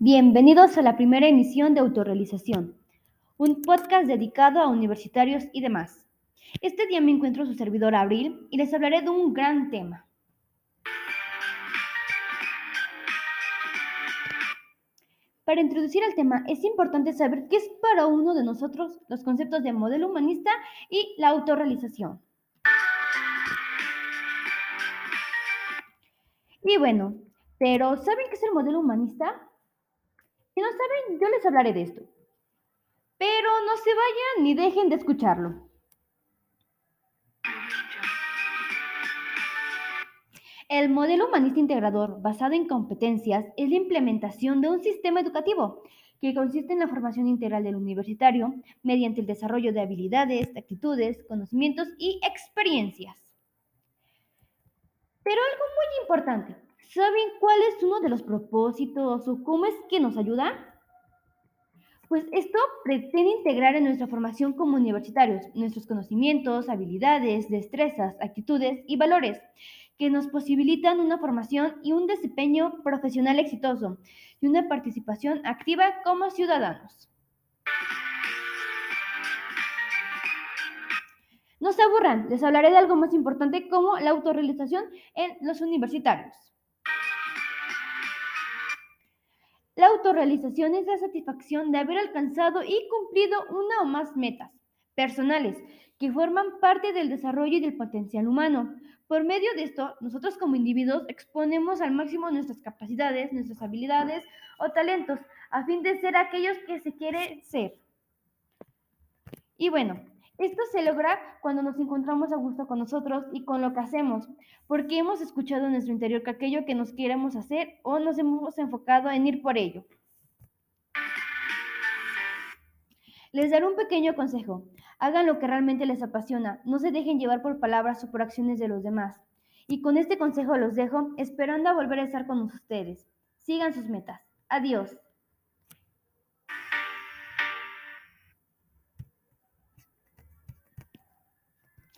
Bienvenidos a la primera emisión de Autorrealización, un podcast dedicado a universitarios y demás. Este día me encuentro su servidor Abril y les hablaré de un gran tema. Para introducir el tema es importante saber qué es para uno de nosotros los conceptos de modelo humanista y la autorrealización. Y bueno, pero ¿saben qué es el modelo humanista? Si no saben, yo les hablaré de esto. Pero no se vayan ni dejen de escucharlo. El modelo humanista integrador basado en competencias es la implementación de un sistema educativo que consiste en la formación integral del universitario mediante el desarrollo de habilidades, actitudes, conocimientos y experiencias. Pero algo muy importante, ¿Saben cuál es uno de los propósitos o cómo es que nos ayuda? Pues esto pretende integrar en nuestra formación como universitarios nuestros conocimientos, habilidades, destrezas, actitudes y valores que nos posibilitan una formación y un desempeño profesional exitoso y una participación activa como ciudadanos. No se aburran, les hablaré de algo más importante como la autorrealización en los universitarios. La autorrealización es la satisfacción de haber alcanzado y cumplido una o más metas personales que forman parte del desarrollo y del potencial humano. Por medio de esto, nosotros como individuos exponemos al máximo nuestras capacidades, nuestras habilidades o talentos a fin de ser aquellos que se quiere ser. Y bueno, esto se logra cuando nos encontramos a gusto con nosotros y con lo que hacemos, porque hemos escuchado en nuestro interior que aquello que nos queremos hacer o nos hemos enfocado en ir por ello. Les daré un pequeño consejo. Hagan lo que realmente les apasiona. No se dejen llevar por palabras o por acciones de los demás. Y con este consejo los dejo, esperando a volver a estar con ustedes. Sigan sus metas. Adiós.